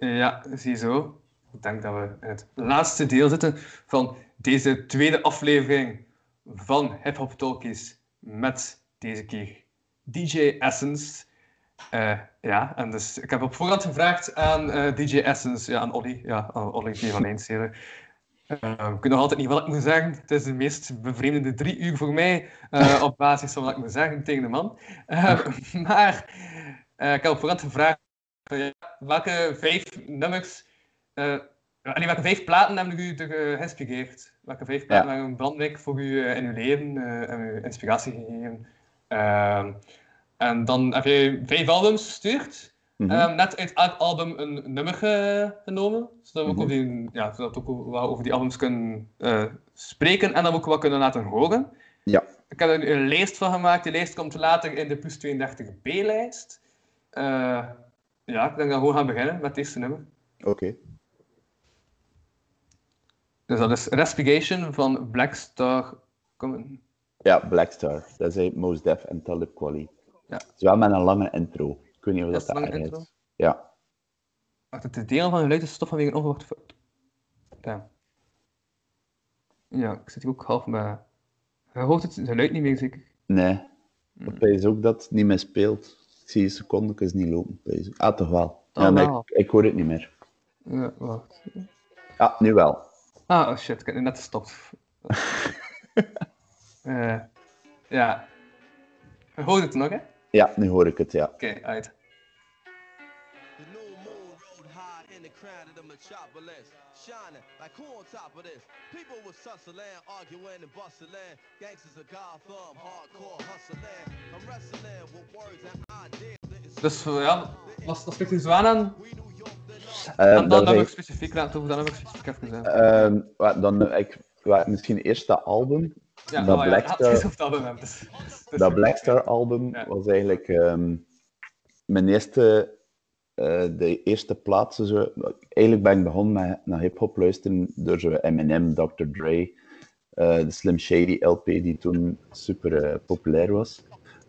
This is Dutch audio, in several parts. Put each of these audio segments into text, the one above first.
Ja, ziezo. Ik denk dat we in het laatste deel zitten van deze tweede aflevering van Hip Hop Talkies met deze keer DJ Essence. Uh, ja, en dus ik heb op voorhand gevraagd aan uh, DJ Essence, ja, aan Olly, ja, Olly van Eenselen. Uh, ik weet nog altijd niet wat ik moet zeggen. Het is de meest bevreemdende drie uur voor mij, uh, op basis van wat ik moet zeggen tegen de man. Maar ik heb op voorhand gevraagd welke vijf nummers, nee, welke vijf platen hebben u geïnspireerd? Welke vijf platen ja. hebben een brandwijk voor u in uw leven en uw inspiratie gegeven? Ehm, en dan heb je vijf albums gestuurd. Mm -hmm. um, net uit elk album een nummer genomen, zodat we ook, mm -hmm. over, die, ja, zodat we ook wel over die albums kunnen uh, spreken en dan ook wat kunnen laten horen. Ja. Ik heb er een lijst van gemaakt. Die lijst komt later in de plus 32b-lijst. Uh, ja, ik denk dat we gewoon gaan beginnen met het eerste nummer. Oké. Okay. Dus dat is Respiration van Blackstar. Ja, Blackstar. Dat is Most Def en Talib Kweli. Ja. Zowel met een lange intro. Ik weet niet of dat, dat erg intro? is. Ja. Wacht, het delen van geluid is stof vanwege een onverwachte fout. Ja. Ja, ik zit hier ook half bij. Je hoort het geluid niet meer, zeker? Nee. Ik weet ook dat het niet meer speelt. Ik zie je secondes niet lopen. Ah, toch wel. Oh, ja, nee, wel. ik, ik hoor het niet meer. Ja, wacht. Ja, nu wel. Ah, oh shit, ik heb net gestopt. uh, ja. Je hoort het nog, hè? Oké, Ja, nu hoor ik het, ja. okay, uit. The new moon rode high in the crown of the metropolis, shining like who on top of this? People was tussling, arguing and bustling. Gangsters of Gotham, hardcore hustling. I'm wrestling with words and ideas. Dus uh, ja, wat, wat spreekt u zo aan aan? Eh, dan dat dan is- nog specifiek, laten we dan nog specifiek even zijn. Ehm, wat, dan, ik, wat, misschien eerst dat album. Ja, dat ja, Blackstar- het dat moment. Dus, dus- Dat Blackstar album Ja. was eigenlijk ehm, mijn eerste, eh, de eerste plaats. Zo, eigenlijk ben ik begonnen met naar hip-hop luisteren door zo Eminem, Dr. Dre, eh, de Slim Shady LP die toen super eh, populair was.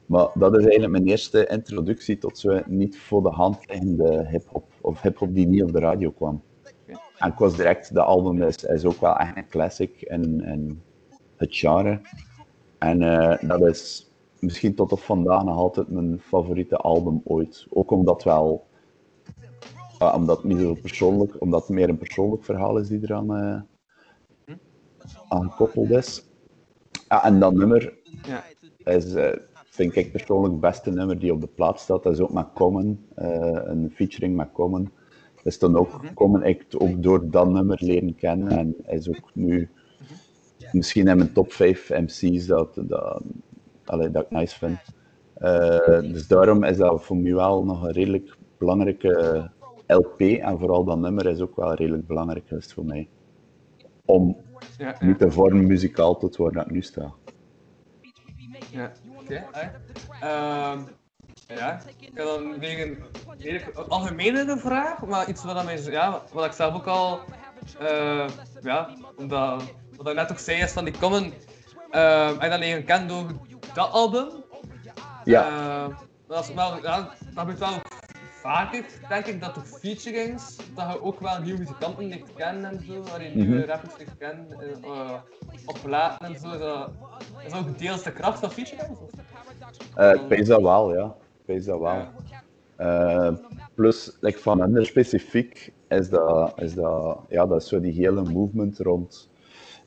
Maar dat is eigenlijk mijn eerste introductie tot zo niet voor de hand liggende hip-hop, of hip-hop die niet op de radio kwam. En ik was direct, de album is, is ook wel echt een classic in, in het genre. En dat is misschien tot op vandaag nog altijd mijn favoriete album ooit. Ook omdat wel, omdat het niet zo persoonlijk, omdat het meer een persoonlijk verhaal is die eraan eh, aan gekoppeld is. Ja, en dat nummer Ja. is, eh, vind ik persoonlijk het beste nummer die op de plaat staat. Dat is ook met Common, eh, een featuring met Common. Is dan ook Common ik ook door dat nummer leren kennen en is ook nu misschien in mijn top 5 MC's dat, dat, allee, dat ik nice vind. Dus daarom is dat voor mij wel nog een redelijk belangrijke LP en vooral dat nummer is ook wel redelijk belangrijk geweest voor mij. Om Ja, nu ja, te vormen muzikaal tot waar dat ik nu sta. ja. Oké. Ehm, ja, ik heb dan weer een algemenere vraag, maar iets wat, mij, ja, wat ik zelf ook al, eh, ja, omdat, wat ik net ook zei is van die common, uh, heb ik dat leren kennen door dat album. Ja. Eh, dat is wel, ja, dat wel vaker, denk ik, dat door featurings, dat je ook wel nieuwe muzikanten leert kennen en zo, waar je nieuwe Mhm. rappers leert kennen, eh, eh, op platen en zo. Is dat, is ook deels de kracht van featurings? of? Eh, ik dat wel, ja. Ik dat wel. Plus, like, van hen specifiek is dat, is dat, ja, dat is zo die hele movement rond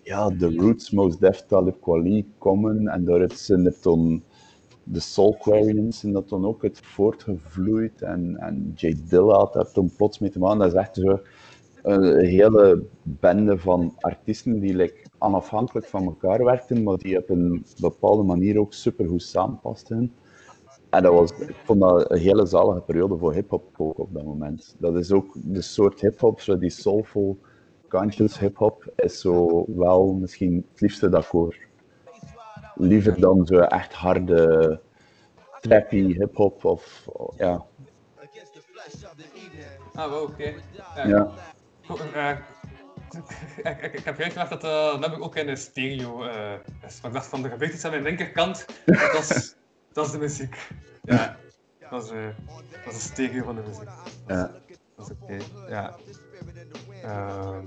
ja, de Roots, Most Def, Talib Kweli, Common en zijn er toen de Soulquarians en dat dan ook het voortgevloeid en, en J Dilla had toen plots mee te maken. Dat is echt zo een hele bende van artiesten die like, onafhankelijk van elkaar werkten, maar die op een bepaalde manier ook supergoed samenpasten. En dat was, ik vond dat een hele zalige periode voor hip-hop ook op dat moment. Dat is ook de soort hip-hop, zo die soulful, conscious hip-hop, is zo wel misschien het liefste dat. Liever dan zo echt harde, trappy hip-hop of ja. Ah, oké. Ja. ja. Eh, ik, ik, ik heb juist gedacht dat uh, nummer ook in de stereo eh, is. Maar ik dacht van, er gebeurt iets aan mijn linkerkant. Dat is, dat is de muziek. Ja, dat is, eh, dat is de stereo van de muziek. ja. Dat Dat is oké. Ja. Ehm,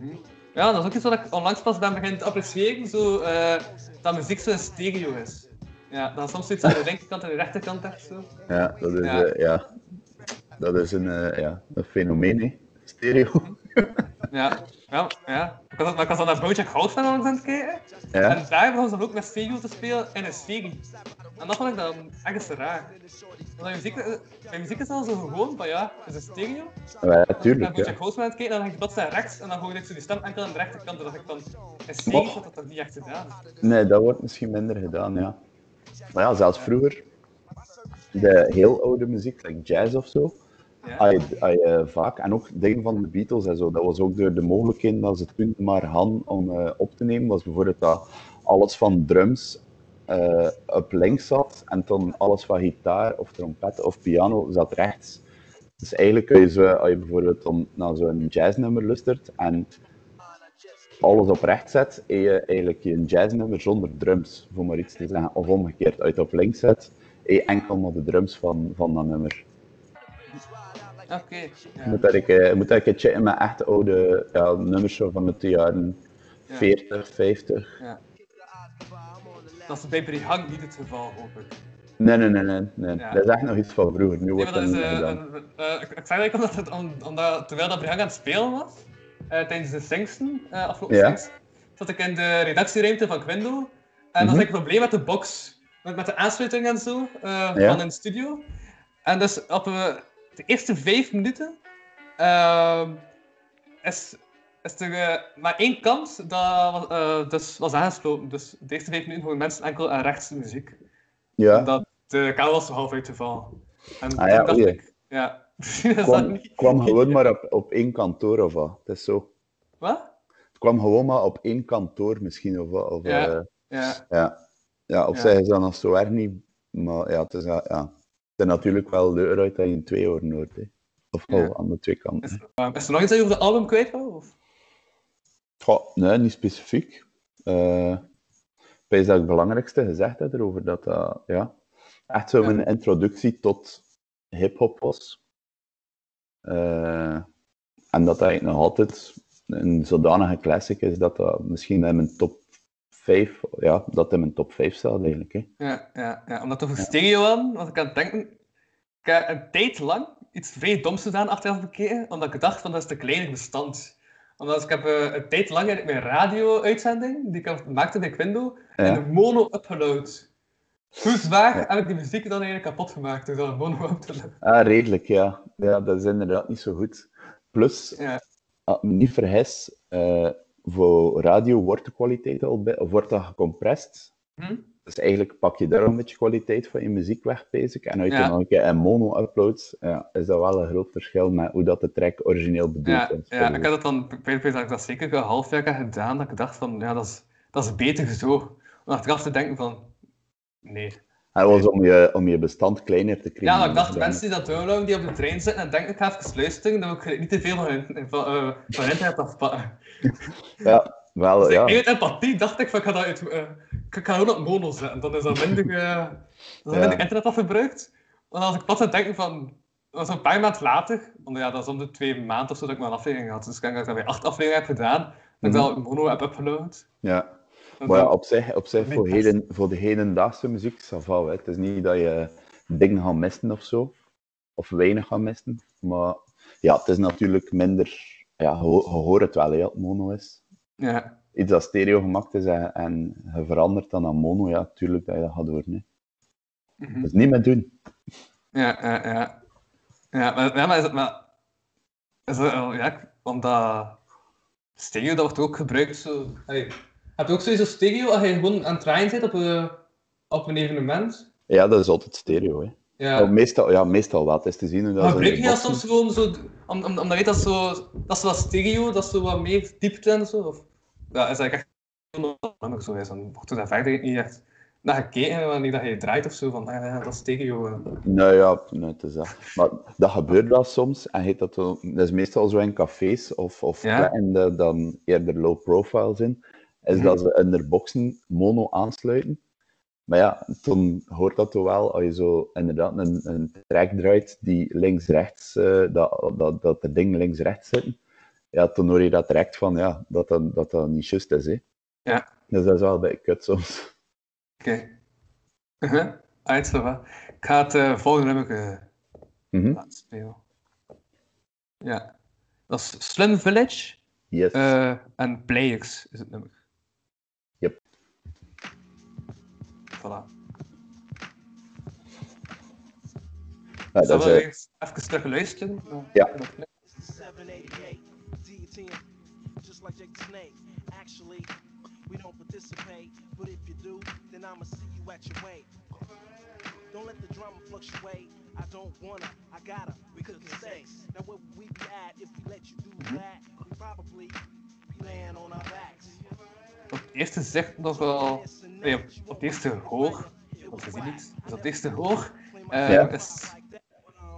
mhm. Ja, dat is ook iets wat ik onlangs pas ben beginnen te appreciëren, zo, eh, dat muziek zo in stereo is. Ja, dat is soms iets aan de linkerkant en de rechterkant hebt. Zo. Ja, dat is, Ja. eh, ja. Dat is een, eh, ja, een fenomeen, hè. Stereo. Ja, ja, ja. Ik was, maar ik was al naar Bojack Horseman aan het kijken. Ja. En daar begon ze dan ook met stereo te spelen in een serie. En dat vond ik dan echt raar. Want muziek, eh, mijn muziek is al zo gewoon van ja, het is een stereo. Ja, natuurlijk, Bojack ja. Horseman aan het kijken en dan ging ik plots naar rechts en dan hoorde ik zo die stem enkel aan de rechterkant. En dacht ik van, in serie wordt dat toch niet echt gedaan. Nee, dat wordt misschien minder gedaan, ja. Maar ja, zelfs vroeger, de heel oude muziek, like jazz of zo, Ja? je vaak, en ook dingen van de Beatles en zo, dat was ook door de mogelijkheden dat ze toen maar hadden om eh, op te nemen, was bijvoorbeeld dat alles van drums eh, op links zat en dan alles van gitaar of trompet of piano zat rechts. Dus eigenlijk kun je als je bijvoorbeeld om, naar zo'n jazznummer luistert en alles op rechts zet, en je eigenlijk je jazznummer zonder drums, voor maar iets te zeggen. Of omgekeerd, als je het op links zet, en je enkel maar de drums van, van dat nummer. Ja. moet dat ik, eh, moet dat ik checken met echt oude ja, nummers van de jaren Ja. 40, 50. Ja. Dat is bij Brihang niet het geval, hoop ik. Nee, nee, nee, nee. nee. Ja. Dat is echt nog iets van vroeger. Nu Nee, wordt dat dat is, eh, een, eh, ik, ik zeg eigenlijk omdat, het, omdat terwijl dat Brihang aan het spelen was, eh, tijdens de Singsten, eh afgelopen Ja. Singsten, zat ik in de redactieruimte van Quindo. En dan Mhm. had ik een probleem met de box, met, met de aansluiting en zo, eh, Ja. van in de studio. En dus op eh, de eerste vijf minuten ehm, is, is er eh, maar één kant dat eh, dus was aangesloten. Dus de eerste vijf minuten horen mensen enkel aan rechts muziek. Ja, Dat de kabel was zo half uitgevallen. En Ah ja, toen dacht oei. ik, ja, dat kwam, niet... kwam gewoon maar op, op één kantoor of wat. Het is zo. Wat? Het kwam gewoon maar op één kantoor misschien of wat. Of, Ja. eh, Ja, ja. ja, op zich is dat nog zo erg niet. Maar ja, het is, ja, is natuurlijk wel leuker uit dat je in twee oren hoort. Hè. Of wel Ja. aan de twee kanten. is, eh, is er nog iets dat je over de album kwijt? Of? Goh, nee, niet specifiek. Eh, ik dat ik het belangrijkste gezegd heb erover dat dat ja, echt zo Ja. een introductie tot hip-hop was. Eh, en dat dat nog altijd een zodanige classic is dat dat misschien in mijn top 5, ja, dat in mijn top 5 staat eigenlijk. Hè. Ja, ja, ja, omdat over stereo hadden, was ik aan het denken... Ik heb een tijd lang iets vrij doms gedaan achteraf bekeken, omdat ik dacht van dat is te klein bestand. Omdat ik heb eh, een tijd lang in mijn radio-uitzending, die ik maakte bij Quindo, in Ja. een mono upgeload. Hoe zwaar heb ik die muziek dan eigenlijk kapot gemaakt door dat een mono up te loaden? Ah, redelijk, ja. ja. Dat is inderdaad niet zo goed. Plus, Ja, als ik me niet vergis, eh, voor radio wordt de kwaliteit al bij, wordt dat gecompressed. Hm? Dus eigenlijk pak je daar een beetje kwaliteit van je muziek weg, basic. En als je Ja. nog een keer een mono uploadt, ja, is dat wel een groot verschil met hoe dat de track origineel bedoeld ja, is. ja, ik had dat dan, ik dat ik dat zeker een half jaar heb gedaan, dat ik dacht van, ja, dat is, dat is beter zo. Om achteraf te denken van, nee. Dat was om je, om je bestand kleiner te krijgen. Ja, maar ik dacht, mensen die dat downloaden, die op de trein zitten en denken, ik ga even luisteren, dan wil ik niet te veel van, hun- van, eh, van internet afpakken. Ja, wel, Dus ja. ik uit empathie dacht ik van, ik ga dat uit, eh, ik ga gewoon op mono zetten, dan is dat minder, eh, dan is Ja. minder internet afgebruikt. Want als ik plots aan het denken van, dat was een paar maanden later, want ja, dat is om de twee maanden of zo dat ik mijn aflevering had, dus ik denk dat ik dat bij acht afleveringen heb gedaan, dat ik Mhm. dat op mono heb upgeload. ja. Maar ja, op zich, op zich voor, heden, voor de hedendaagse muziek, ça va, hè. Het is niet dat je dingen gaat missen of zo. Of weinig gaat missen. Maar ja, het is natuurlijk minder... Ja, je, ho- je hoort het wel, hè, het mono is. Ja, Iets dat stereo gemaakt is en, en je verandert dan aan mono, ja, tuurlijk dat je dat gaat horen. Hè. mhm. Dat is niet meer doen. ja, ja, ja. Ja, maar, ja, maar is het maar... Is het, wel- ja, omdat stereo, dat wordt ook gebruikt zo... heb je ook sowieso stereo als je gewoon aan het draaien bent op een, op een evenement? Ja, dat is altijd stereo. Hè. Ja. Meestal, ja, meestal wel. Het is te zien hoe dat Maar ze gebruik je dat soms gewoon zo... Om, om, je dat zo... Dat is wat stereo, dat is zo wat meer diepte en zo? Of, ja, is dat echt... nummer zo is, dan wordt er daar verder niet echt naar gekeken wanneer dat je draait of zo, van ja, dat is stereo. eh. Nee, ja, nee, het is dat. Maar dat gebeurt wel soms. En heet dat, dat is meestal zo in cafés of, of Ja. dan eerder low profile zijn. Is Mhm. dat ze in de boxen mono aansluiten. Maar ja, toen hoort dat toch wel, als je zo inderdaad een, een track draait die links-rechts, uh, dat, dat, dat de dingen links-rechts zitten, ja, toen hoor je dat direct van, ja, dat dat, dat, dat niet juist is, hè. Ja. Dus dat is wel een beetje kut soms. Oké. Okay. Uh -huh. Uit, Ik ga het uh, volgende nummer mm -hmm. laten spelen. Ja. Dat is Slim Village. Yes. En Players is het nummer. Voilà. Ja, dat is, eerst even terug luisteren? Ja. 788, D10, just like Jake the Snake. Actually, we don't participate, but if you do, then I'ma see you at your weight. Don't let the drama fluctuate. I don't wanna, I gotta, we cooking sex. Now where we be at if we let you do that? We probably be laying on our backs. Eerste zicht nog wel... Nee, op, het eerste hoor... Want we zien niet. Dus op het eerste hoor... Uh, Ja. is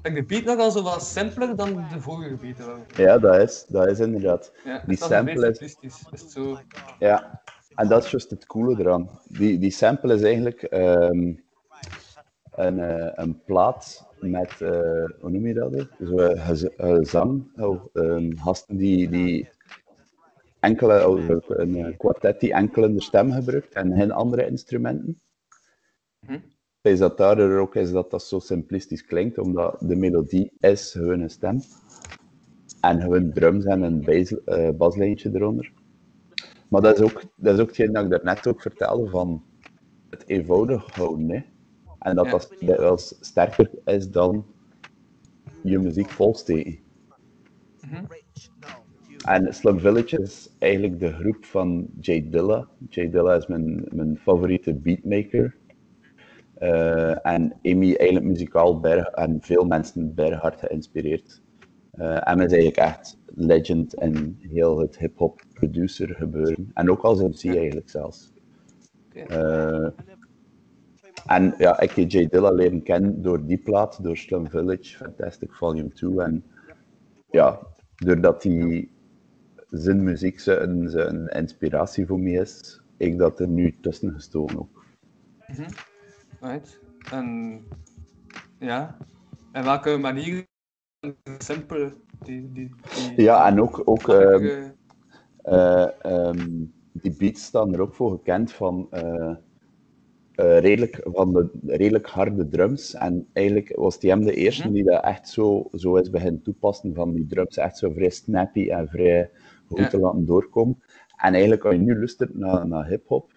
de beat nogal zo wat simpeler dan de vorige beat. wel. ja, dat is, dat is inderdaad. Ja, Die is sample is-. Is zo... Ja, en dat is juist het coole eraan. Die, die sample is eigenlijk ehm, een, eh, een plaat met, eh, hoe noem je dat? hè? Zo, eh, gez- eh, zang, oh, ehm, gasten die, die enkele, een eh, kwartet die enkel de stem gebruikt en geen andere instrumenten. Mhm. Is dat daardoor ook is dat dat zo simplistisch klinkt, omdat de melodie is een stem. En gewoon drums en een bass, eh, baslijntje eronder. Maar dat is ook, dat is ook hetgeen dat ik daarnet ook vertelde van het eenvoudig houden. Hè? En dat Ja. dat dikwijls sterker is dan je muziek volsteken. En Slum Village is eigenlijk de groep van Jay Dilla. Jay Dilla is mijn, mijn favoriete beatmaker. Eh, en Amy eigenlijk muzikaal berg, en veel mensen berghard geïnspireerd. Eh, en is eigenlijk echt legend in heel het hip-hop producer gebeuren. En ook als MC eigenlijk zelfs. Eh, en ja, ik heb Jay Dilla leren kennen door die plaat, door Slum Village, Fantastic Volume 2. En ja, doordat hij zijn muziek zijn, zijn inspiratie voor mij is, ik dat er nu tussen gestoken ook. Right. En ja, en welke manier simpel die, die, die Ja, en ook, ook ehm, eh, ehm, die beats staan er ook voor gekend van, eh, eh, redelijk, van de redelijk harde drums. En eigenlijk was die hem de eerste die dat echt zo, zo is beginnen toepassen, van die drums echt zo vrij snappy en vrij goed te laten doorkomen. En eigenlijk, als je nu luistert naar, naar hip-hop,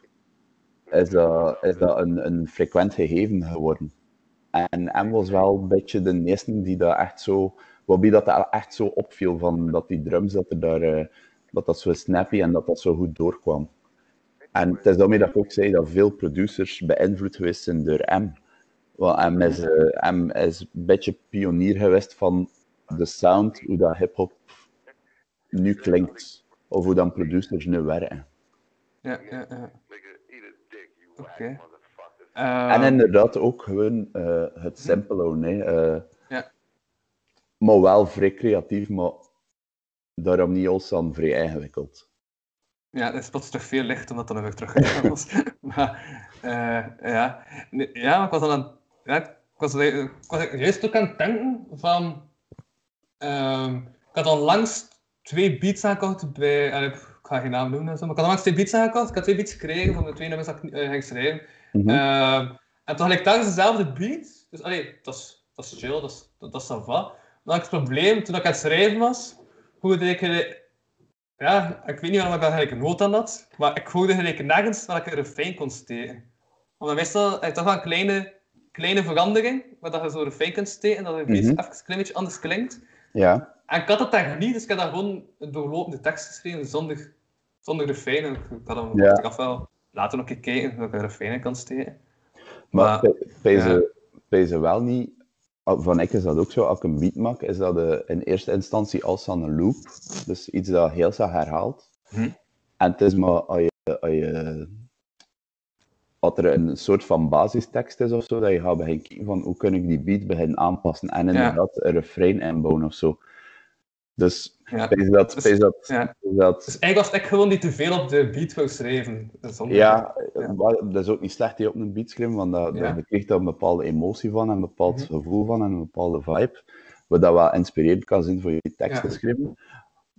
is dat, is dat een, een frequent gegeven geworden. En hem was wel een beetje de eerste die dat echt zo, waarbij dat daar echt zo opviel van dat die drums dat er daar, eh, dat dat zo snappy en dat dat zo goed doorkwam. En het is daarmee dat ik ook zei dat veel producers beïnvloed geweest zijn door M. Want M is, eh, M is een beetje pionier geweest van de sound, hoe dat hip-hop nu klinkt, of hoe dan producers nu werken. Ja, ja, ja. Oké. En Ehm, inderdaad ook gewoon eh, het simpele houden. hè. eh, Ja. Maar wel vrij creatief, maar daarom niet dan vrij ingewikkeld. Ja, er is plots toch veel licht omdat dat nog teruggegaan was. maar eh, ja. Nee, ja, ik was dan aan ja, ik was, ik was juist ook aan het denken van. ehm, ik had al langs twee beats aangekocht bij. ik ga geen naam noemen en zo, maar ik had langs twee beats aangekocht. Ik had twee beats gekregen van de twee nummers dat ik eh, ging schrijven. Mhm. Ehm, en toen had ik telkens dezelfde beat. Dus allee, dat is, dat is chill, dat is, dat, dat is ça va. Maar het probleem, toen ik aan het schrijven was, voelde ik... Ja, ik weet niet waarom ik daar eigenlijk een nood aan had, maar ik voelde gelijk nergens waar ik een refrein kon steken. Omdat meestal heb je toch wel een kleine, kleine verandering, waar dat je zo een refrein kunt steken, dat het Mhm. even een klein beetje anders klinkt. Ja, En ik had dat daar niet, dus ik heb daar gewoon een doorlopende tekst geschreven zonder, zonder refrein. En ik ik had dan Ja. achteraf wel later nog een keer kijken of ik een kan steken. maar Maar- bij- ja. ze, bij ze wel niet... ah, Van ik is dat ook zo, als ik een beat maak, is dat in eerste instantie als aan een loop. Dus iets dat heel snel herhaalt. Hm. En het is maar als je, als je als er een soort van basistekst is of zo, dat je gaat beginnen kijken van hoe kun ik die beat beginnen aanpassen en inderdaad een refrein inbouwen of zo. Dus Ja. pees dat, Dus- pees dat, ja. pees dat Dus eigenlijk was het echt gewoon die te veel op de beat wou schrijven. Zonder- Ja, dat is ook niet slecht die op een beat schrijven, want dat, Ja. dat, je krijgt daar een bepaalde emotie van, en een bepaald Mhm. gevoel van en een bepaalde vibe, wat dat wel inspirerend kan zijn voor je tekst te schrijven.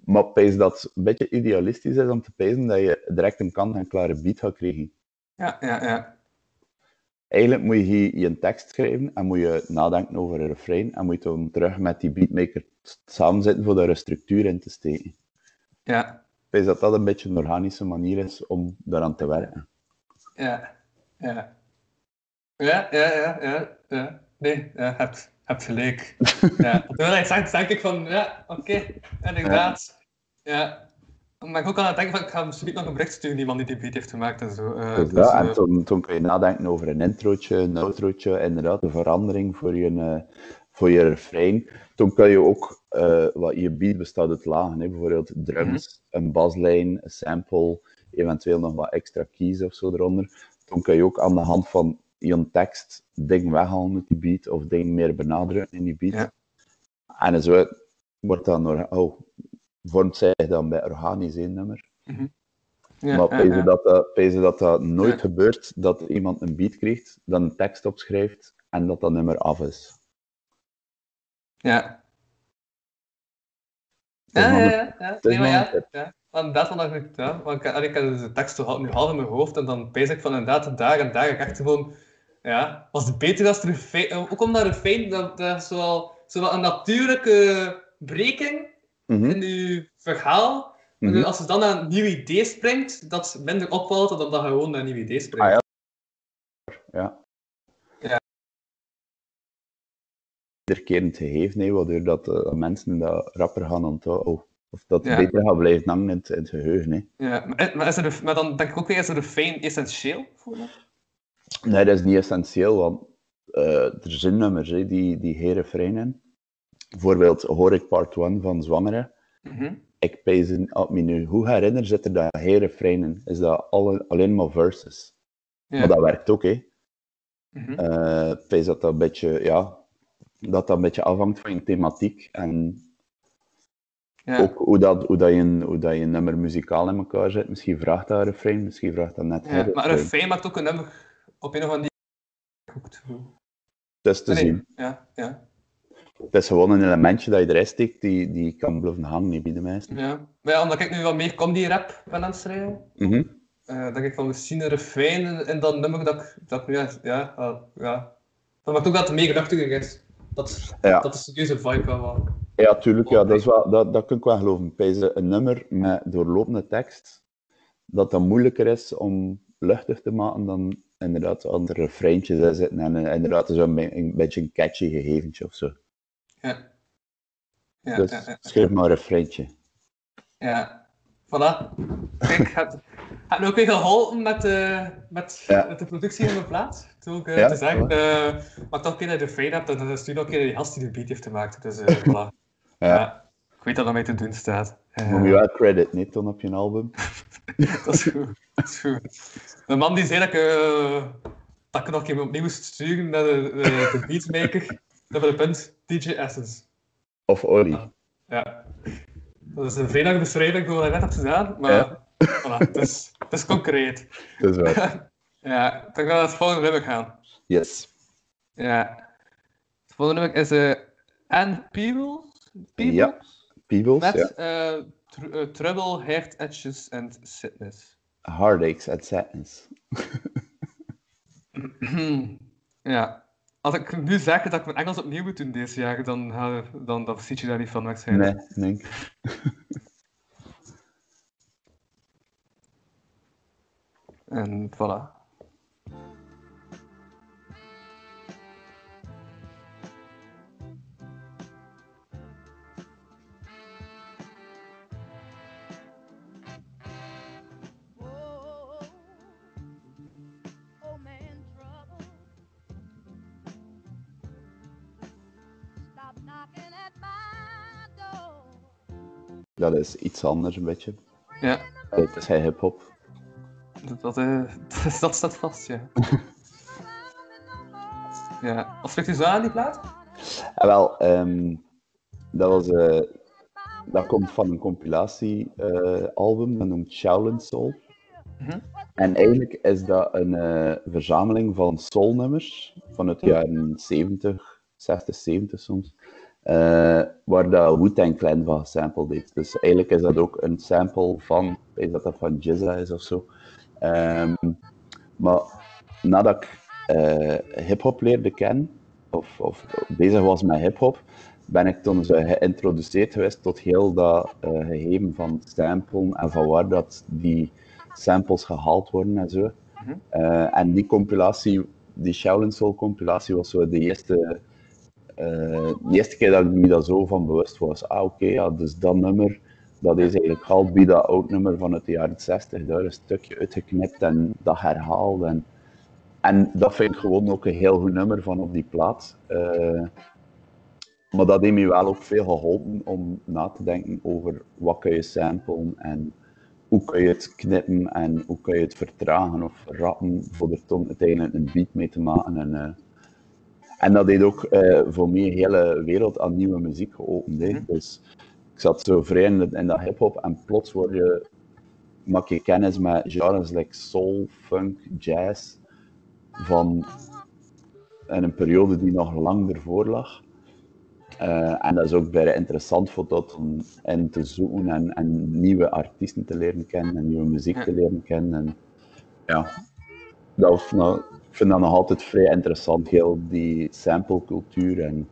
Maar pees dat het een beetje idealistisch is om te pezen dat je direct een kant-en-klare beat gaat krijgen. Ja, ja, ja. Eigenlijk moet je hier je tekst schrijven en moet je nadenken over een refrein en moet je dan terug met die beatmaker samenzetten voor daar een structuur in te steken. Ja, Ik dat dat een beetje een organische manier is om daaraan te werken. ja, ja. Ja, ja, ja, ja, ja. Nee, ja, heb, heb gelijk. Ja. Terwijl hij denk ik van, ja, oké, inderdaad. Ja. Maar ik ook aan het denken van, ik ga zoiets nog een bericht sturen, die man die die beat heeft gemaakt en zo. Eh, Dus dus, ja, eh, en toen, toen kun je nadenken over een introotje, een outrootje, inderdaad, de verandering voor je, eh, voor je refrein. Toen kun je ook, wat je beat bestaat uit lagen, hè, bijvoorbeeld drums, een baslijn, een sample, eventueel nog wat extra keys of zo eronder. Toen kun je ook aan de hand van je tekst dingen weghalen uit die beat of dingen meer benadrukken in die beat. Ja. En zo wordt dan nog, oh, vormt zich dan bij organisch één nummer. ja, maar pezen ja. dat, dat, pezen dat dat nooit gebeurt, dat iemand een beat krijgt, dan een tekst opschrijft en dat dat nummer af is. Ja. Ja, ja, een- ja. Nee, maar een van dat ik, ja, want ik, dus de tekst toch al- nu half in mijn hoofd en dan pees ik van inderdaad daar en daar. Ik echt gewoon, ja, was het beter als er een feit, ook omdat er feit dat, dat is zowel, zowel een natuurlijke breking Mhm, in je verhaal. mhm. Als je dan naar een nieuw idee springt, dat minder opvalt dan dat je gewoon naar een nieuw idee springt. Ah, ja. Ja. Ja. Terkerend gegeven, waardoor dat, eh, mensen dat rapper gaan onthouden. Of dat Ja. beter gaat blijven hangen in het, in het geheugen. Hè. Ja, maar, maar, is er, een- maar dan denk ik ook weer, is er een fijn essentieel voor? Nee, dat is niet essentieel, want eh, er zijn nummers die, die geen refrein. Bijvoorbeeld hoor ik part 1 van Zwangere. Mhm. ik pees ik me nu goed herinner, zit er daar geen refrein in. Is dat alle, alleen maar verses. Ja. Maar dat werkt ook, hè. Pees dat dat een beetje, ja, dat dat een beetje afhangt van je thematiek en ja. ook hoe dat, hoe, dat je, hoe dat je nummer muzikaal in elkaar zet. Misschien vraagt dat een refrein, misschien vraagt dat net Ja, maar refrein. een fijn maakt ook een nummer op een of andere. Het is te Nee, zien. Ja, ja, Het is gewoon een elementje dat je erin steekt, die, die kan blijven hangen, niet bij de meesten. ja. Maar ja, omdat ik nu wat meer comedy rap ben aan het schrijven, Mhm. eh, denk ik van misschien een refrein in, in dat nummer dat ik, dat nu, ja, ja, uh, ja. Dat maakt ook dat het meer luchtiger is. Dat, Ja. dat is een serieuze vibe wel. Ja, tuurlijk, ja, dat, is wel, dat, dat kan ik wel geloven. Een nummer met doorlopende tekst, dat dat moeilijker is om luchtig te maken dan inderdaad andere refreintjes in zitten en eh, inderdaad zo'n be- een beetje een catchy gegeventje of zo. Ja. Ja, dus ja, ja. schrijf maar een refreintje. Ja, voilà. Kijk, het me ook weer geholpen met, eh, met, met de productie van mijn plaat. Toen ook eh, Ja, te zeggen, eh, maar toch een keer dat je de fijn hebt, dan stuur nog een keer die gast die de beat heeft gemaakt. Dus voilà. Ja. Ik weet dat dat mij te doen staat. Noem je wel credit, niet, dan op je album? dat is goed. Dat is goed. De man die zei dat ik, dat ik nog een keer opnieuw moest sturen naar de, de, de beatmaker. De punt, DJ Essence. Of Oli? Ja. Dat is een vrij beschrijving van wat ik net heb gedaan, maar Ja. voilà, het, is, het is concreet. Dat is waar. Ja, dan gaan we naar het volgende nummer gaan. Yes. Ja. Het volgende nummer is eh Anne Peebles. Peebles? Ja. Peebles, Met ja. eh, tr- eh, Trouble, Heart Edges en Sadness. Heartaches and Sadness. ja. Als ik nu zeg dat ik mijn Engels opnieuw moet doen deze jaar, dan, ga- dan, dan ziet je daar niet van waarschijnlijk. Nee, nee. En voilà. Dat is iets anders, een beetje. Ja, Het is geen hip-hop. dat, dat, eh, dat, dat staat vast, ja. Ja. Wat spreekt u zo aan, die plaat? Ah, wel, ehm, dat was eh, dat komt van een compilatie-album, dat noemt Shaolin Soul. Mhm. En eigenlijk is dat een verzameling van soulnummers vanuit de jaren 70, 60, 70 soms, eh, waar dat Wu-Tang Clan van gesampled heeft. Dus eigenlijk is dat ook een sample van, weet dat dat van Jizza is of zo. Ehm, maar nadat ik eh, hip-hop leerde kennen, of, of bezig was met hip-hop, ben ik toen zo geïntroduceerd geweest tot heel dat eh, gegeven van samplen en van waar dat die samples gehaald worden en zo. Eh, en die compilatie, die Shaolin Soul compilatie, was zo de eerste, de eerste keer dat ik me daar zo van bewust was. Ah, oké, ja, dus dat nummer, dat is eigenlijk half bij dat oud nummer van het jaren 60, daar een stukje uitgeknipt en dat herhaald. En, en dat vind ik gewoon ook een heel goed nummer van op die plaat. Eh, maar dat heeft me wel ook veel geholpen om na te denken over wat kun je samplen en hoe kun je het knippen en hoe kun je het vertragen of rappen voor er uiteindelijk een beat mee te maken. En, eh, en dat heeft ook eh, voor mij een hele wereld aan nieuwe muziek geopend. hè. Dus ik zat zo vrij in, dat hip-hop en plots word je, maak je kennis met genres like soul, funk, jazz van in een periode die nog lang ervoor lag. Eh, en dat is ook bijna interessant voor dat om in te zoeken en, en nieuwe artiesten te leren kennen en nieuwe muziek te leren kennen. En, ja, dat was, nou, vind dat nog altijd vrij interessant, heel die samplecultuur. En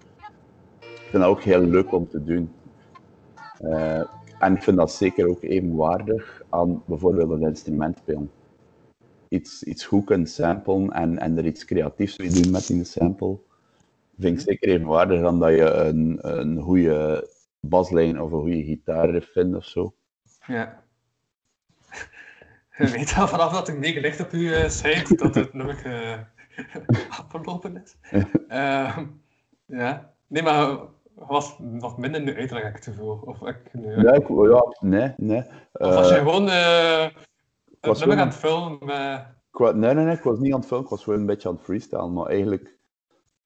ik vind dat ook heel leuk om te doen. Eh, en ik vind dat zeker ook even waardig aan bijvoorbeeld een instrument spelen. Iets, iets goed kunnen samplen en, en er iets creatiefs mee doen met die sample vind ik zeker even waardig dan dat je een, een goede baslijn of een goede gitaarriff vindt of zo. Ja. Je weet al vanaf dat ik meegelicht op uw eh, site dat het nummer eh, afgelopen is. Ehm, ja. Nee, maar was nog minder nu uitleg, heb ik te veel. Of, ik, nu, Nee, ik, ja, nee, nee. of was je Eh, gewoon eh was nummer aan het filmen met... ik wa- nee, nee, nee, ik was niet aan het filmen, ik was gewoon een beetje aan het freestylen, maar eigenlijk,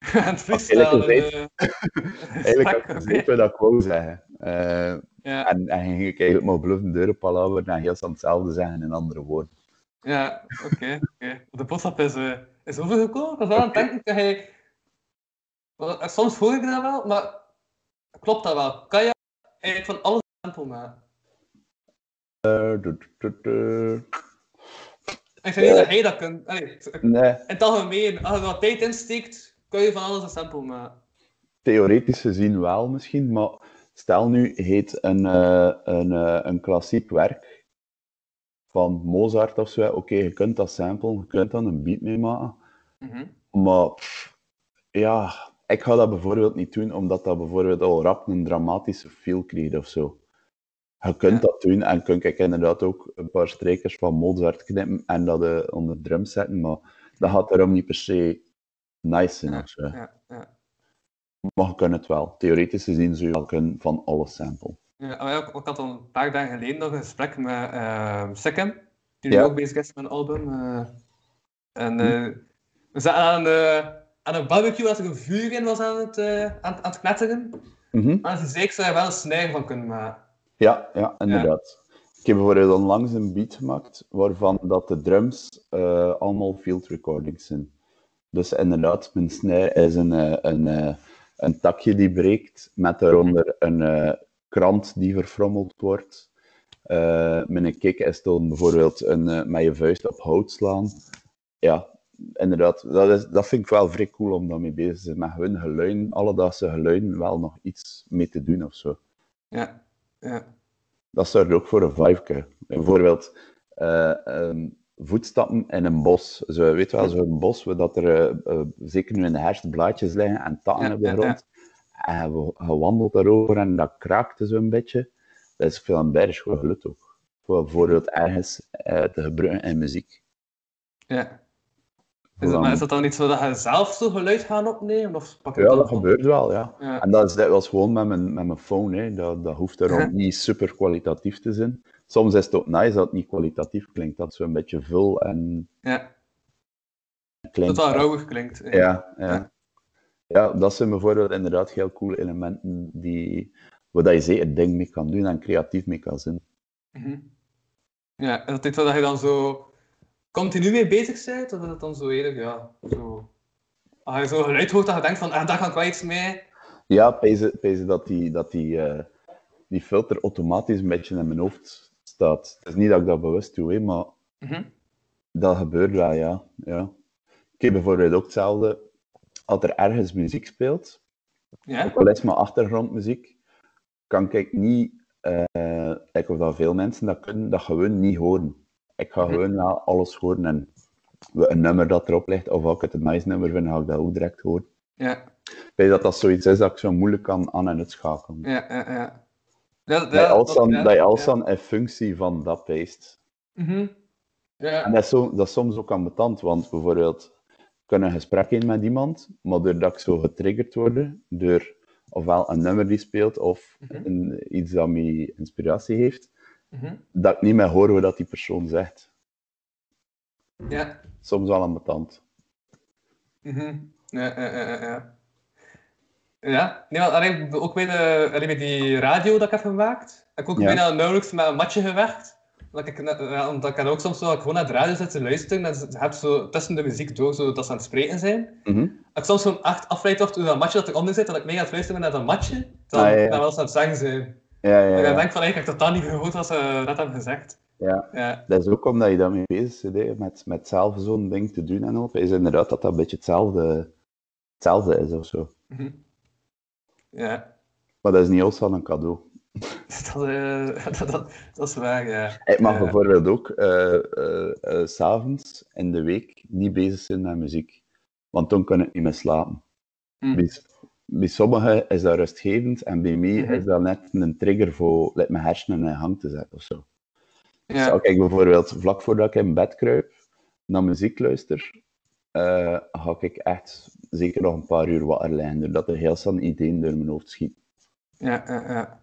freestylen. Eigenlijk eh, eigenlijk had ik oké. gezegd wat ik wou zeggen. Eh, ja, en, en ging ik eigenlijk maar bluffen deuren palaveren en heel snel hetzelfde zeggen in andere woorden. ja oké. oké. De boodschap is, eh is overgekomen. Ik aan het denken dat hij... Soms hoor ik dat wel, maar klopt dat wel? Kan je eigenlijk van alles sample maken? Eh, du- du- du- du. Ik zeg niet dat hij dat kunt. Allee, ik- Nee, in het algemeen, als je wat tijd in steekt, kun je van alles een sample maken. theoretisch gezien wel misschien, maar stel nu heet een, eh, een, eh, een klassiek werk van Mozart of zo, oké, je kunt dat samplen, je kunt dan een beat mee maken, Mhm. maar pff, ja, ik ga dat bijvoorbeeld niet doen, omdat dat bijvoorbeeld al rap een dramatische feel krijgt of zo. Je kunt Ja. dat doen en kun ik inderdaad ook een paar strijkers van Mozart knippen en dat eh, onder drums zetten, maar dat gaat daarom niet per se nice zo. Ja, ja. Maar je kunt het wel. Theoretisch gezien zou je wel kunnen van alles sample. Ja, ik, ik had al een paar dagen geleden nog een gesprek met uh, die Ja. ook bezig is met een album. eh. en eh, we zaten aan, aan een barbecue als er een vuur in was aan het, eh, aan, aan het knetteren. Mhm. Maar ze zei, ik zou er wel een snijder van kunnen maken. Ja, ja, inderdaad. Ik heb bijvoorbeeld onlangs een beat gemaakt waarvan dat de drums allemaal field recordings zijn. Dus inderdaad, mijn snare is een, eh, een, eh, een takje die breekt, met daaronder een eh, krant die verfrommeld wordt. Eh mijn kick is dan bijvoorbeeld een, met je vuist op hout slaan. Ja, inderdaad. Dat, is, dat vind ik wel vrij cool om daarmee bezig te zijn. Met hun geluiden, alledaagse geluiden, wel nog iets mee te doen of zo. Ja, ja. Dat zorgt ook voor een vibe. Bijvoorbeeld eh, ehm, voetstappen in een bos. Zo, weet wel, zo'n bos waar dat er eh, eh, zeker nu in de herfst blaadjes liggen en takken Ja, op de ja, grond. En je, je wandelt daarover en dat kraakte zo'n beetje. Dat is veel een berg goed geluid ook. Voor bijvoorbeeld ergens eh, te gebruiken in muziek. ja. Is, het, maar is dat dan niet zo dat je zelf zo geluid gaat opnemen? Of pak Ja, dat gebeurt wel, ja. En dat is dikwijls gewoon met mijn, met mijn phone. Hè. Dat, dat hoeft Ja. niet super kwalitatief te zijn. Soms is het ook nice dat het niet kwalitatief klinkt. Dat zo een beetje vul en ja. klinkt. Dat het wel rauwig klinkt. Ja, ja. Ja, dat zijn bijvoorbeeld inderdaad heel coole elementen die waar dat je zeker dingen mee kan doen en creatief mee kan zijn. Mhm. Ja, is dat iets waar je dan zo continu mee bezig bent? Of is het dan zo eerder, ja, zo... Als je zo geluid hoort dat je denkt van, ah, daar kan ik wel iets mee. Ja, pezen, pezen dat die, dat die, eh, die filter automatisch een beetje in mijn hoofd staat. Het is niet dat ik dat bewust doe, hè, maar Mhm. dat gebeurt wel, ja. ja. Ik heb bijvoorbeeld ook hetzelfde, als er ergens muziek speelt, Ja? ook al is maar achtergrondmuziek, kan ik niet, eh ik of dat veel mensen dat kunnen, dat gewoon niet horen. Ik ga Mhm. gewoon wel alles horen en een nummer dat erop ligt, of als ik het een nice nummer vind, ga ik dat ook direct horen. Ja, Ik weet dat dat zoiets is dat ik zo moeilijk kan aan- en uitschakelen. ja, ja. ja. Dat dat ja. dan in functie van dat peest. Mhm. Ja, En dat is, zo, dat is soms ook ambetant, want bijvoorbeeld, ik kan een gesprek in met iemand, maar doordat ik zo getriggerd word door ofwel een nummer die speelt of Mhm. een, iets dat me inspiratie heeft, Mhm. dat ik niet meer hoor wat dat die persoon zegt. ja. Soms wel ambetant. Ja, ja, ja, ja, ja. Ja, nee, want allee, ook bij, de, allee, bij die radio dat ik heb gemaakt, heb ik ook Ja. bijna nauwelijks met een matje gewerkt. Omdat ik, ja, omdat ik dan ook soms zo, gewoon naar de radio zit te luisteren en je hebt zo tussen de muziek door zo, dat ze aan het spreken zijn. Dat ik soms zo'n echt afleid word hoe dat matje dat eronder zit, dat ik mee aan het luisteren naar dat matje, dan Ah, ja, dan wel eens aan het zeggen zijn. Ja, ja, En dan ja. denk ik van, eigenlijk heb ik totaal niet gehoord wat ze net hebben gezegd. ja. Ja, Dat is ook omdat je daarmee bezig bent, met, met zelf zo'n ding te doen en op, is inderdaad dat dat een beetje hetzelfde, hetzelfde is of zo. Mhm. Ja. Maar dat is niet altijd een cadeau. Dat, eh, dat, dat, dat is waar, ja. Ik mag Ja. bijvoorbeeld ook eh eh, eh, 's avonds in de week niet bezig zijn met muziek. Want dan kan ik niet meer slapen. Hm. Bij, bij sommigen is dat rustgevend en bij mij Mhm. is dat net een trigger voor like, mijn hersenen in gang te zetten of zo. Dus Ja. als ik bijvoorbeeld vlak voordat ik in bed kruip naar muziek luister, eh, ga ik echt zeker nog een paar uur wakker liggen, doordat er heel snel ideeën door mijn hoofd schieten. Ja, ja, ja.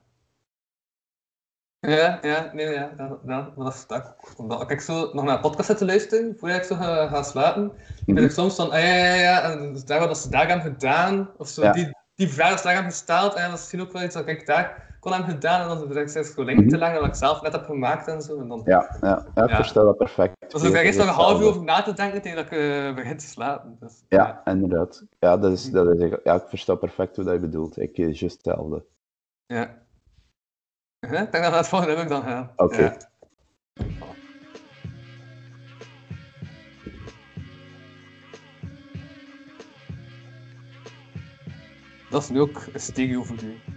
Ja, ja, nee, ja, dat, dat, maar dat is dat, omdat ik zo nog naar een podcast zit te luisteren, voordat ik zo ga, ga slapen, Mhm. ben ik soms van, ah ja, ja, ja, en daar wat ze daar hebben gedaan, of zo, Ja. die, die vraag is daar hebben gesteld, en dat is misschien ook wel iets dat ik daar kon hebben gedaan, en dan ik steeds gewoon Mhm. te lang, dat ik zelf net heb gemaakt en zo, en dan... Ja, ja, ja, ik Ja. versta dat perfect. Dus ik daar eerst nog een half uur over na te denken tegen dat ik eh, begin te slapen. Dus, Ja, inderdaad. Ja, dat is, dat is, ja, ik versta perfect wat je bedoelt. Ik is juist hetzelfde. Ja. Ik denk dat we het volgende nummer dan gaan. Oké. Dat is nu ook een stereo voor u.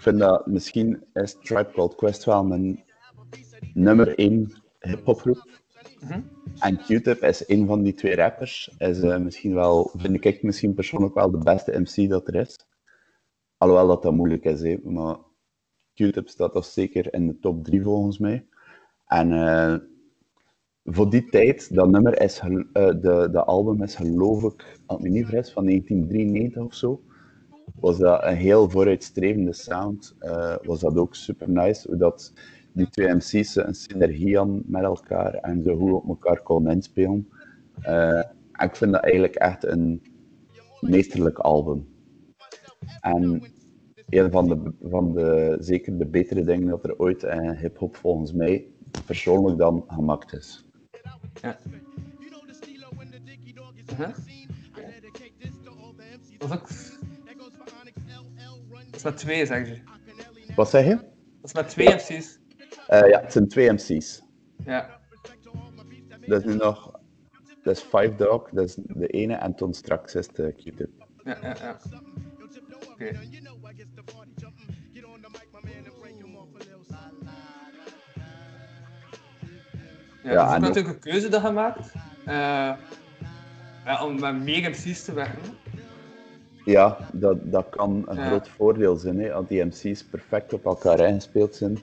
Ik vind dat misschien is Tribe Called Quest wel mijn nummer 1 hip-hop groep. Mhm. En Q-Tip is een van die twee rappers. Is eh, misschien wel, vind ik misschien persoonlijk wel de beste MC dat er is. Alhoewel dat dat moeilijk is, hè. maar Q-Tip staat toch zeker in de top 3 volgens mij. En eh, voor die tijd, dat nummer is, eh, de, de album is geloof ik, als ik me niet vergis, van 1993 of zo. Was dat een heel vooruitstrevende sound. eh, was dat ook super nice, hoe dat die twee MC's een synergie hadden met elkaar en zo goed op elkaar konden inspelen. Eh, ik vind dat eigenlijk echt een meesterlijk album. En een van de, van de zeker de betere dingen dat er ooit in hip-hop volgens mij persoonlijk dan gemaakt is. Ja. Is met twee, zeg je. Wat zeg je? Dat is met twee MC's. Eh, ja, het zijn twee MC's. Ja. Dat is nu nog. Dat is Five Dog, dat is de ene, en toen straks is de Q-tip. Ja, ja, ja. Oké. something. Ja, Ja, is en ook- natuurlijk een keuze dat je maakt. eh, ja, om met meer MC's te werken. Ja, dat, dat kan een Ja. groot voordeel zijn. Hè. Als die MC's perfect op elkaar ingespeeld zijn,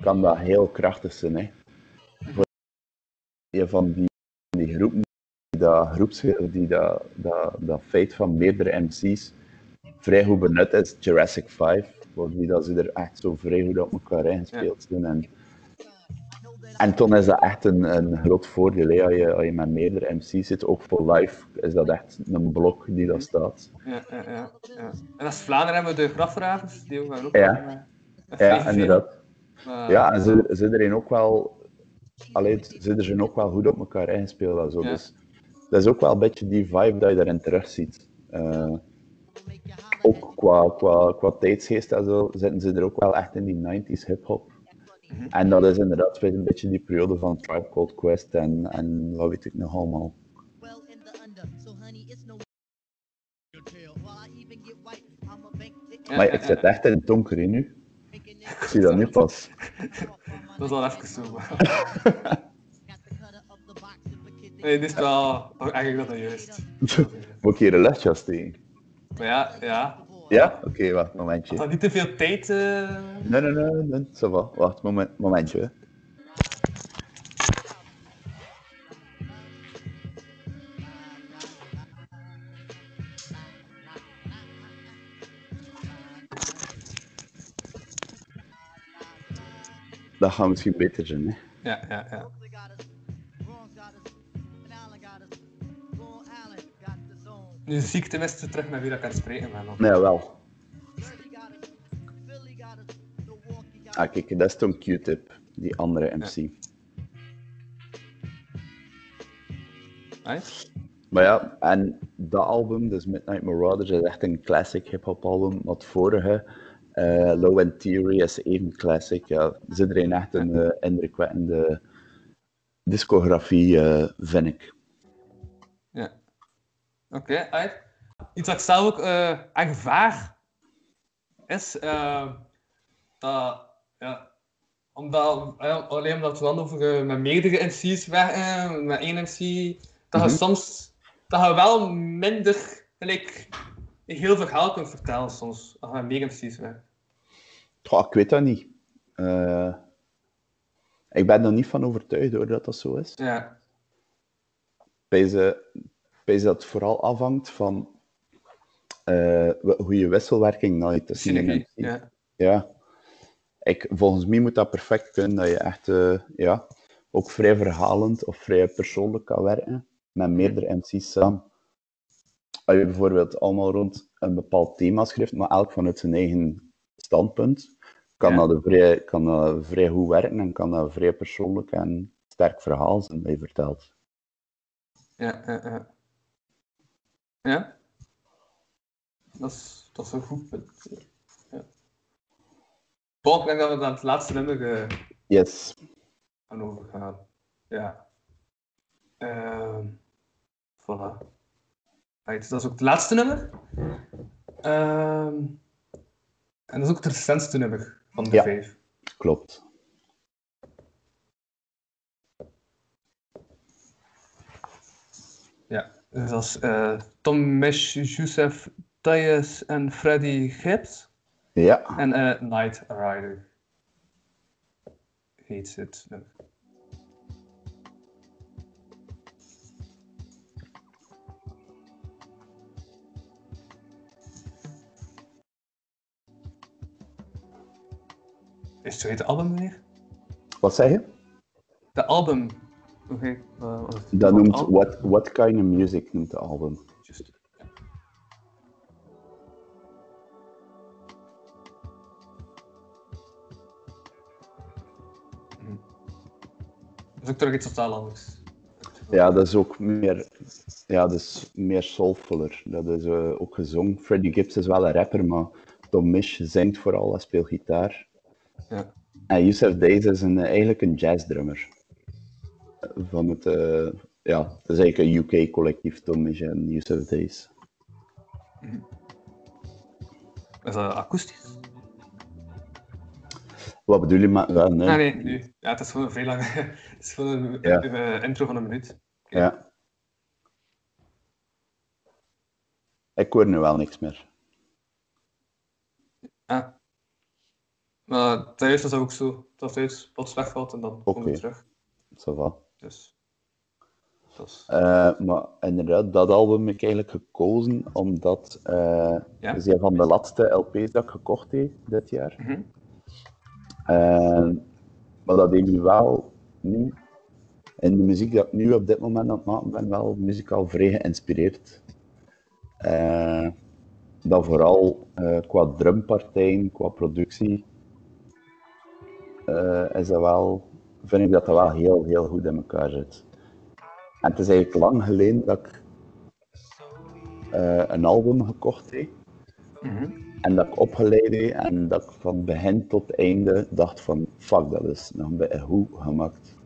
kan dat heel krachtig zijn. Hè. Voor een van die, die groepen die dat, groeps, die dat, dat, dat feit van meerdere MC's vrij goed benut is, Jurassic 5, voor wie dat ze er echt zo vrij goed op elkaar ingespeeld zijn. En, en toen is dat echt een, een groot voordeel. Hè. Als, je, als je met meerdere MC's zit, ook voor live, is dat echt een blok die daar staat. Ja, ja, ja, ja. En als Vlaanderen hebben we de grafravers, die ook gaan ook Ja. VVV. inderdaad. Maar- Ja, en ze, ze erin ook wel. Allee, ze er zijn ook wel goed op elkaar ingespeeld. En zo. Ja. Dus dat is ook wel een beetje die vibe dat je daarin terugziet. Eh ook qua, qua, qua tijdsgeest en zo zitten ze er ook wel echt in die 90s hip-hop. En dat is inderdaad weer een beetje die periode van Tribe Called Quest en, en wat weet ik nog allemaal. in Maar ik zit echt in het donker hè, nu. Ik zie dat nu pas. Dat is wel even zo. Nee, dit is wel eigenlijk dat juist. Moet ik hier een luchtjas tegen? Maar ja, ja. Ja? Oké, wacht, momentje. Dat niet te veel tijd... eh, Nee, nee, nee, nee, ça va. Wacht, moment, momentje. hè. Dat gaat misschien beter zijn, hè. Ja, ja, ja. Nu zie ik tenminste terug met wie dat ik kan spreken ben. Nee, wel. Ah, kijk, dat is toen Q-tip, die andere MC. Right? Maar ja, en dat album, dus Midnight Marauders, is echt een classic hip-hop album. Wat vorige, eh, Low End Theory, is even classic. Ja, zit erin echt een eh, indrukwekkende discografie, eh, vind ik. Ja. Oké, alright. Iets wat ik zelf ook eh echt vaag is, eh, dat, ja, omdat, eh, alleen omdat we dan over eh, met meerdere MC's werken, met één MC, dat je Mhm. soms, dat je wel minder, gelijk, heel verhaal kunt vertellen soms, als je met meer MC's werkt. Goh, ik weet dat niet. Eh, ik ben er niet van overtuigd hoor, dat dat zo is. Ja, Bij ze, ze dat het vooral afhangt van eh, hoe je wisselwerking nou tussen synergie. Ja. Ja. Ik, volgens mij moet dat perfect kunnen, dat je echt eh, ja, ook vrij verhalend of vrij persoonlijk kan werken met meerdere MC's samen. Als je bijvoorbeeld allemaal rond een bepaald thema schrijft, maar elk vanuit zijn eigen standpunt, kan, Ja. dat, vrij, kan dat vrij goed werken en kan dat vrij persoonlijk en sterk verhaal zijn dat je vertelt. Ja, ja, ja. Ja? Dat is, dat is een goed punt. Ja. Bon, ik denk dat we naar het laatste nummer eh, Yes. gaan overgaan. Ja. Ehm voilà. Right, dat is ook het laatste nummer. Ehm en dat is ook het recentste nummer van de Ja. vijf. Klopt. Dus dat is eh, Tom Mesh, Youssef Tayes en Freddy Gibbs. Ja. En eh, Night Rider. Heet het nummer. Is het het album weer? Wat zeg je? De album. Oké. eh? Dat noemt album? What, What Kind of Music noemt de album. Hm. Dat is ook terug iets totaal anders. Ja, dat is ook meer, ja, dat is meer soulfuller. Dat is eh, ook gezongen. Freddie Gibbs is wel een rapper, maar Tom Misch zingt vooral, hij speelt gitaar. Ja. En Youssef Days is een, eigenlijk een jazzdrummer. Van het, eh, ja, het is eigenlijk een UK-collectief, Tom Misch en Youssef Days. Is dat akoestisch? Wat bedoel je. Ja, nee. Ah, nee, nu. Ja, het is gewoon een veel langer. Het is gewoon een Ja. intro van een minuut. Ja. Ik hoor nu wel niks meer. Ah. Maar thuis was dat ook zo. Dat thuis plots wegvalt en dan komt Oké. het terug. Ça va. Dus. Eh, maar inderdaad, dat album heb ik eigenlijk gekozen omdat eh Ja. dat is een van de laatste LP's dat ik gekocht heb dit jaar. Mhm. Eh, maar dat heeft me wel nu, in de muziek dat ik nu op dit moment aan het maken ben, wel muzikaal vrij geïnspireerd. Eh, dat vooral qua drumpartijen, qua productie, is dat wel, vind ik dat dat wel heel, heel goed in elkaar zit. En het is eigenlijk lang geleden dat ik eh, een album gekocht heb. Mhm. En dat ik opgeleid heb en dat ik van begin tot einde dacht van fuck, dat is nog een beetje goed gemaakt.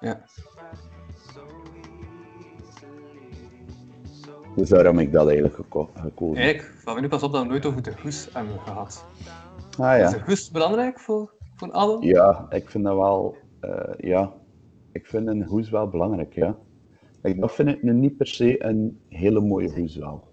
Ja. Dus daarom heb ik dat eigenlijk geko- gekozen. Eigenlijk, van nu pas op dat we nooit over de hoes hebben gehad. Ah Is de ja. hoes belangrijk voor, voor een album? Ja, ik vind dat wel, ja, ik vind een hoes wel belangrijk, ja. Ik, dat vind ik nu niet per se een hele mooie hoes wel.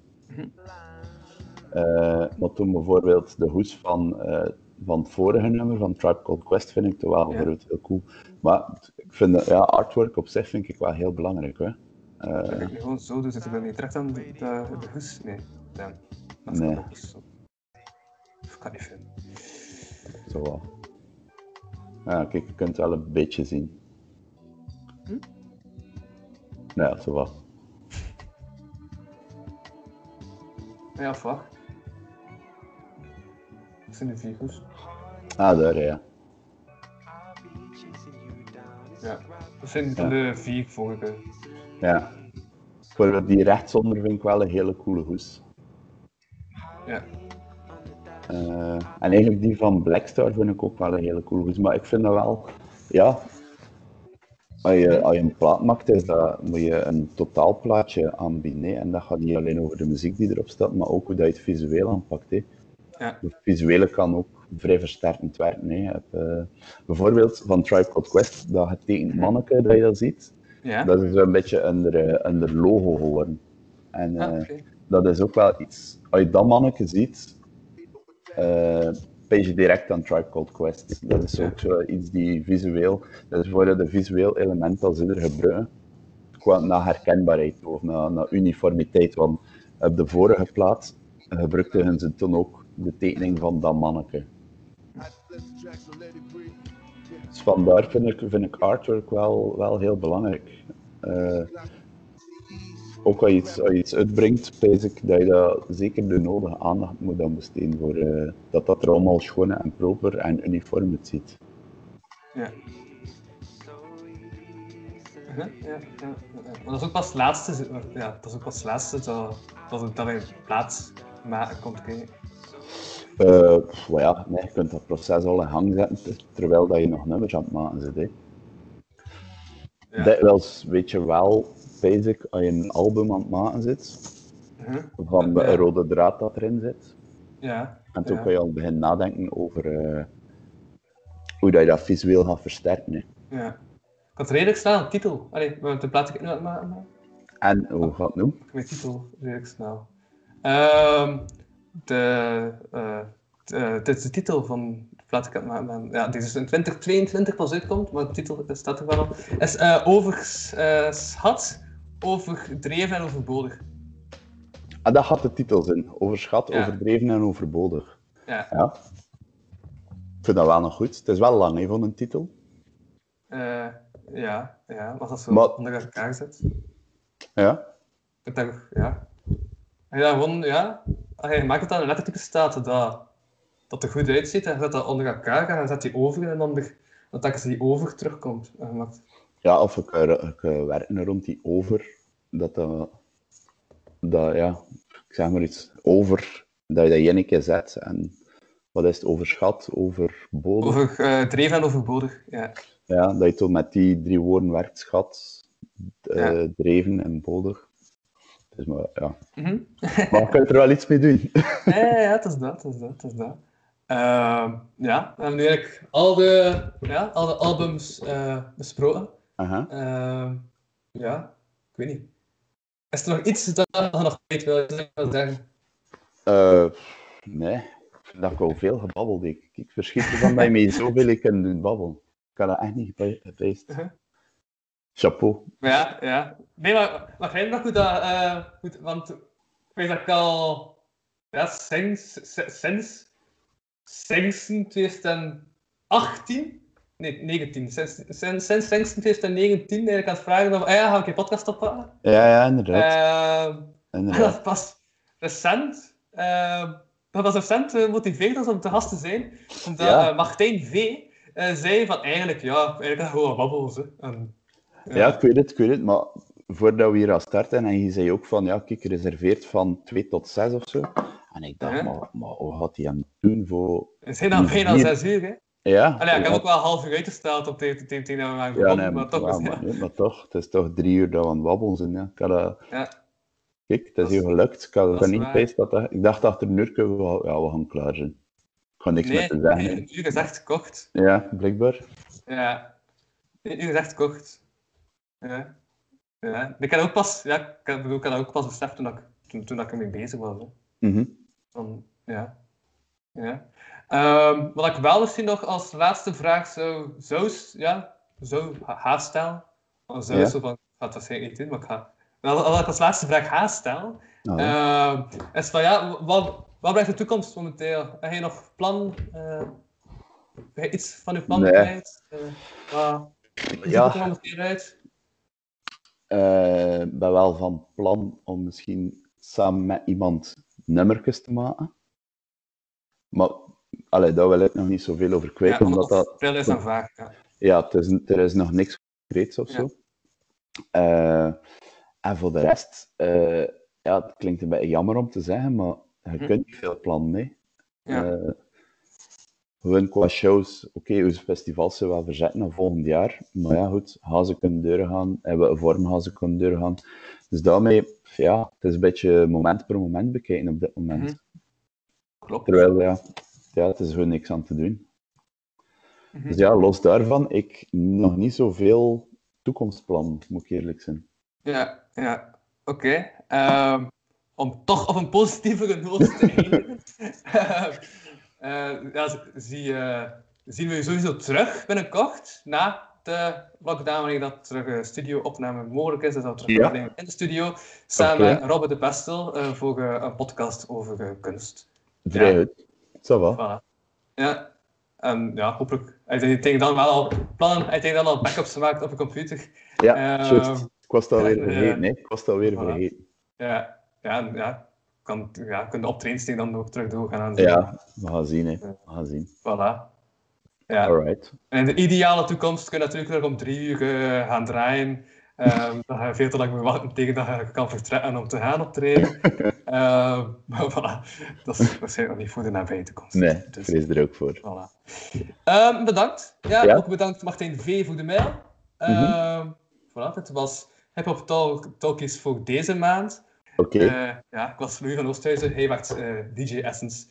Eh, maar toen bijvoorbeeld de hoes van, eh, van het vorige nummer, van Tribe Called Quest, vind ik toch wel Ja. heel cool. Maar ik vind dat, ja, artwork op zich vind ik wel heel belangrijk. Eh, Dat ik nu gewoon zo doe, zit ik dan niet terecht aan de, de, de hoes? Nee, damn. Dat is Nee. kan niet vinden. Zo wel. Ja, kijk, je kunt het wel een beetje zien. Hm? Ja, zo wel. Ja, of wat? Dat zijn de vier hoes. Ah, daar, ja. Ja, dat zijn Ja. de vier vorige. Ja. Voor die rechtsonder vind ik wel een hele coole hoes. Ja. Eh, en eigenlijk die van Blackstar vind ik ook wel een hele coole hoes. Maar ik vind dat wel, ja, als je, als je een plaat maakt, is dat, moet je een totaalplaatje aanbieden. hè. En dat gaat niet alleen over de muziek die erop staat, maar ook hoe dat je het visueel aanpakt. Hè. Ja. Het visuele kan ook vrij versterkend werken. Hè. Je hebt, eh, bijvoorbeeld van Tribe Called Quest, dat getekend manneke dat je dat ziet, Ja? dat is een beetje een een logo geworden. En Ah, eh, dat is ook wel iets. Als je dat manneke ziet, eh ben je direct aan Tribe Called Quest. Dat is ook zo iets die visueel, dat is voor de visueel element ze er gebruiken, qua naar herkenbaarheid of naar, naar uniformiteit. Want op de vorige plaat gebruikten ze toen ook de tekening van dat manneke. Dus vandaar vind ik, vind ik artwork wel, wel heel belangrijk. Eh, ook als je iets, als je iets uitbrengt, pijs ik dat je dat zeker de nodige aandacht moet aan besteden voor eh, dat dat er allemaal schoon en proper en uniform uitziet. Ja. Ja, ja, ja, ja. Maar dat is ook pas het laatste, ja, dat is ook pas het laatste dat, dat, het- dat je plaats komt kijken. Eh, ja, nee, je kunt dat proces al in gang zetten ter- terwijl dat je nog nummers aan het maken zit. Hè. Ja. Dikwijls weet je wel, ik, als je een album aan het maken zit, Uh-huh. van de Ja. rode draad dat erin zit. Ja. En toen ja. kan je al beginnen nadenken over eh, hoe dat je dat visueel gaat versterken. Hè. Ja. Ik had redelijk snel een titel. Allee, de plaat ik nu aan het maken. En hoe gaat het nu? Ik weet titel redelijk snel. Ehm de, eh, de, dit is de titel van de plaat ik aan het maken. Ja, die dus in 2022 pas uitkomt, maar de titel staat er wel op. Is eh overschat, overdreven en overbodig. Ah, dat gaat de titel zijn. Overschat, Ja. overdreven en overbodig. Ja. Ja. Ik vind dat wel nog goed. Het is wel lang hè, voor een titel. Eh, ja, ja, als dat zo Maar- onder elkaar zit. Ja. Ik denk, ja. En ja, gewoon, ja. Als je maakt het dan een lettertype staat dat, dat er goed uitziet en je zet dat onder elkaar en dan zet die over en dan de, dat die over terugkomt. Maakt- ja, of ik, eh, ik eh, werken rond die over. Dat, dat, dat, ja, ik zeg maar iets, over, dat je dat één keer zet. En wat is het, overschat, overbodig? Over eh, dreven en overbodig, ja. Ja, dat je toch met die drie woorden werkt, schat, eh, Ja. dreven en bodig. Dus maar, ja. Mhm. Maar je kunt er wel iets mee doen. Ja, ja, ja, het is dat, het is dat, het is dat. Ehm, ja, we hebben nu eigenlijk al de, ja, al de albums eh, besproken. Aha. Ehm, ja, ik weet niet. Is er nog iets dat je nog kwijt wil wil zeggen? Eh, nee, ik vind dat ik al veel gebabbeld. Ik, ik verschiet ervan dat je mij zoveel ik kan doen babbelen. Ik kan dat echt niet gepast. Uh-huh. Chapeau. Ja, ja. Nee, maar, maar ik nog goed dat... eh, goed, want ik weet dat ik al... Ja, sinds... Sinds... Sinds 2018... Nee, 19. Sinds, sinds, sinds, sinds 2019 eigenlijk aan het vragen of... Ah ja, ga ik je podcast oppakken? Ja, ja, inderdaad. Inderdaad. dat was recent. eh, dat was recent gemotiveerd ons om te gast te zijn. Omdat Ja. eh, Martijn V. zei van eigenlijk, ja, eigenlijk gewoon babbels. Hè. En, Ja, ik weet het, ik weet het. Maar voordat we hier aan starten, en je zei ook van, ja, kijk, gereserveerd van 2 tot 6 of zo. En ik dacht, Ja. maar, maar hoe gaat hij hem doen voor... Het zijn dan bijna Hier. zes uur, hè. Ja, Allee, ik heb ook wel een half uur uitgesteld op de tegen dat we waren Ja, nee, maar toch. ja, maar, ja. maar toch, het is toch drie uur dat we aan het babbelen zijn. Ja. Ik had, dat- Ja. Kijk, het Dat is hier gelukt. Ik had niet gepeest dat dat- Ik dacht achter een uur kunnen we, ja, we gaan klaar zijn. Ik ga niks Nee, meer te zeggen. nee, een uur is echt kort. Ja, blijkbaar. Ja, een uur is echt kort. Ja. Ja. Ik had ook pas, ja, ik had, bedoel, ik had ook pas beseft toen, ik, toen, toen ik ermee bezig was. Hè. Mhm. Van, ja. ja. Ehm, wat ik wel misschien nog als laatste vraag zou, zou, ja, zou ha- haar stellen. Zou Ja. zo van, ik ga het waarschijnlijk niet doen, maar ik ga... Wat ik als laatste vraag haar stel, ja. Ehm, is van ja, wat, wat blijft de toekomst momenteel? Heb je nog plan? heb je iets van je plan Nee. Eh, Ja. er momenteel uit? Eh, Ik ben wel van plan om misschien samen met iemand nummertjes te maken. Maar allee, daar wil ik nog niet zoveel over kwijt, Ja, omdat dat... Veel is dan vaak. Ja. Ja, het is, er is nog niks concreets of zo. Eh, en voor de rest, eh, ja, het klinkt een beetje jammer om te zeggen, maar je Hm. kunt niet veel plannen, nee. Ja. Gewoon qua shows, oké, onze festivals zijn wel verzet naar volgend jaar, maar ja, goed, gaan ze kunnen doorgaan, hebben we een vorm gaan ze kunnen doorgaan. Dus daarmee, ja, het is een beetje moment per moment bekijken op dit moment. Mhm. Klopt. Terwijl, ja, ja, het is gewoon niks aan te doen. Mhm. Dus ja, los daarvan, ik nog niet zoveel toekomstplan, moet ik eerlijk zijn. Ja, ja. oké. Ehm, om toch op een positievere noot te eindigen. Eh, ja, zie, eh, zien we je sowieso terug binnenkort, na de lockdown, wanneer dat terug eh, studio-opname mogelijk is. Dat we terug Ja. in de studio, samen met Robert de Pestel, eh, voor een podcast over kunst. Vrij Ja. Ça va. Voilà. Ja, en ja, hopelijk. Hij heeft tegen dan wel al plannen, hij heeft dan al backups gemaakt op een computer. Ja, juist. Ik was alweer ja, vergeten, hè. Ik was alweer Voilà. vergeten. Ja, ja, ja. Kan, ja, kun je op trainingsting dan ook terug doorgaan. Ja, we gaan zien, hè. We gaan zien. Voilà. Ja. Alright. En in de ideale toekomst kun je natuurlijk nog om drie uur eh, gaan draaien. Ehm dan ga je veel te lang moeten wachten tegen dat je kan vertrekken om te gaan optreden. Ehm maar voilà, dat is waarschijnlijk nog niet voor de nabije toekomst. Nee, ik Dus, vrees er ook voor. voilà. Ehm, bedankt. Ja, Ja. ook bedankt Martijn V voor de mail. Ehm voilà, dit was Hip Hop Talk, Talkies voor deze maand. Oké, Eh, ja, ik was Louis van Oosthuizen. Hij werd eh, DJ Essence.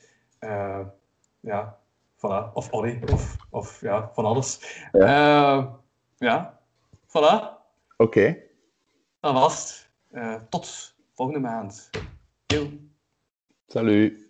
Ja, voilà. Of Olly. Of, of ja, van alles. Ja, ja. voilà. Oké. Dat was het. Eh, tot volgende maand. Yo. Salut.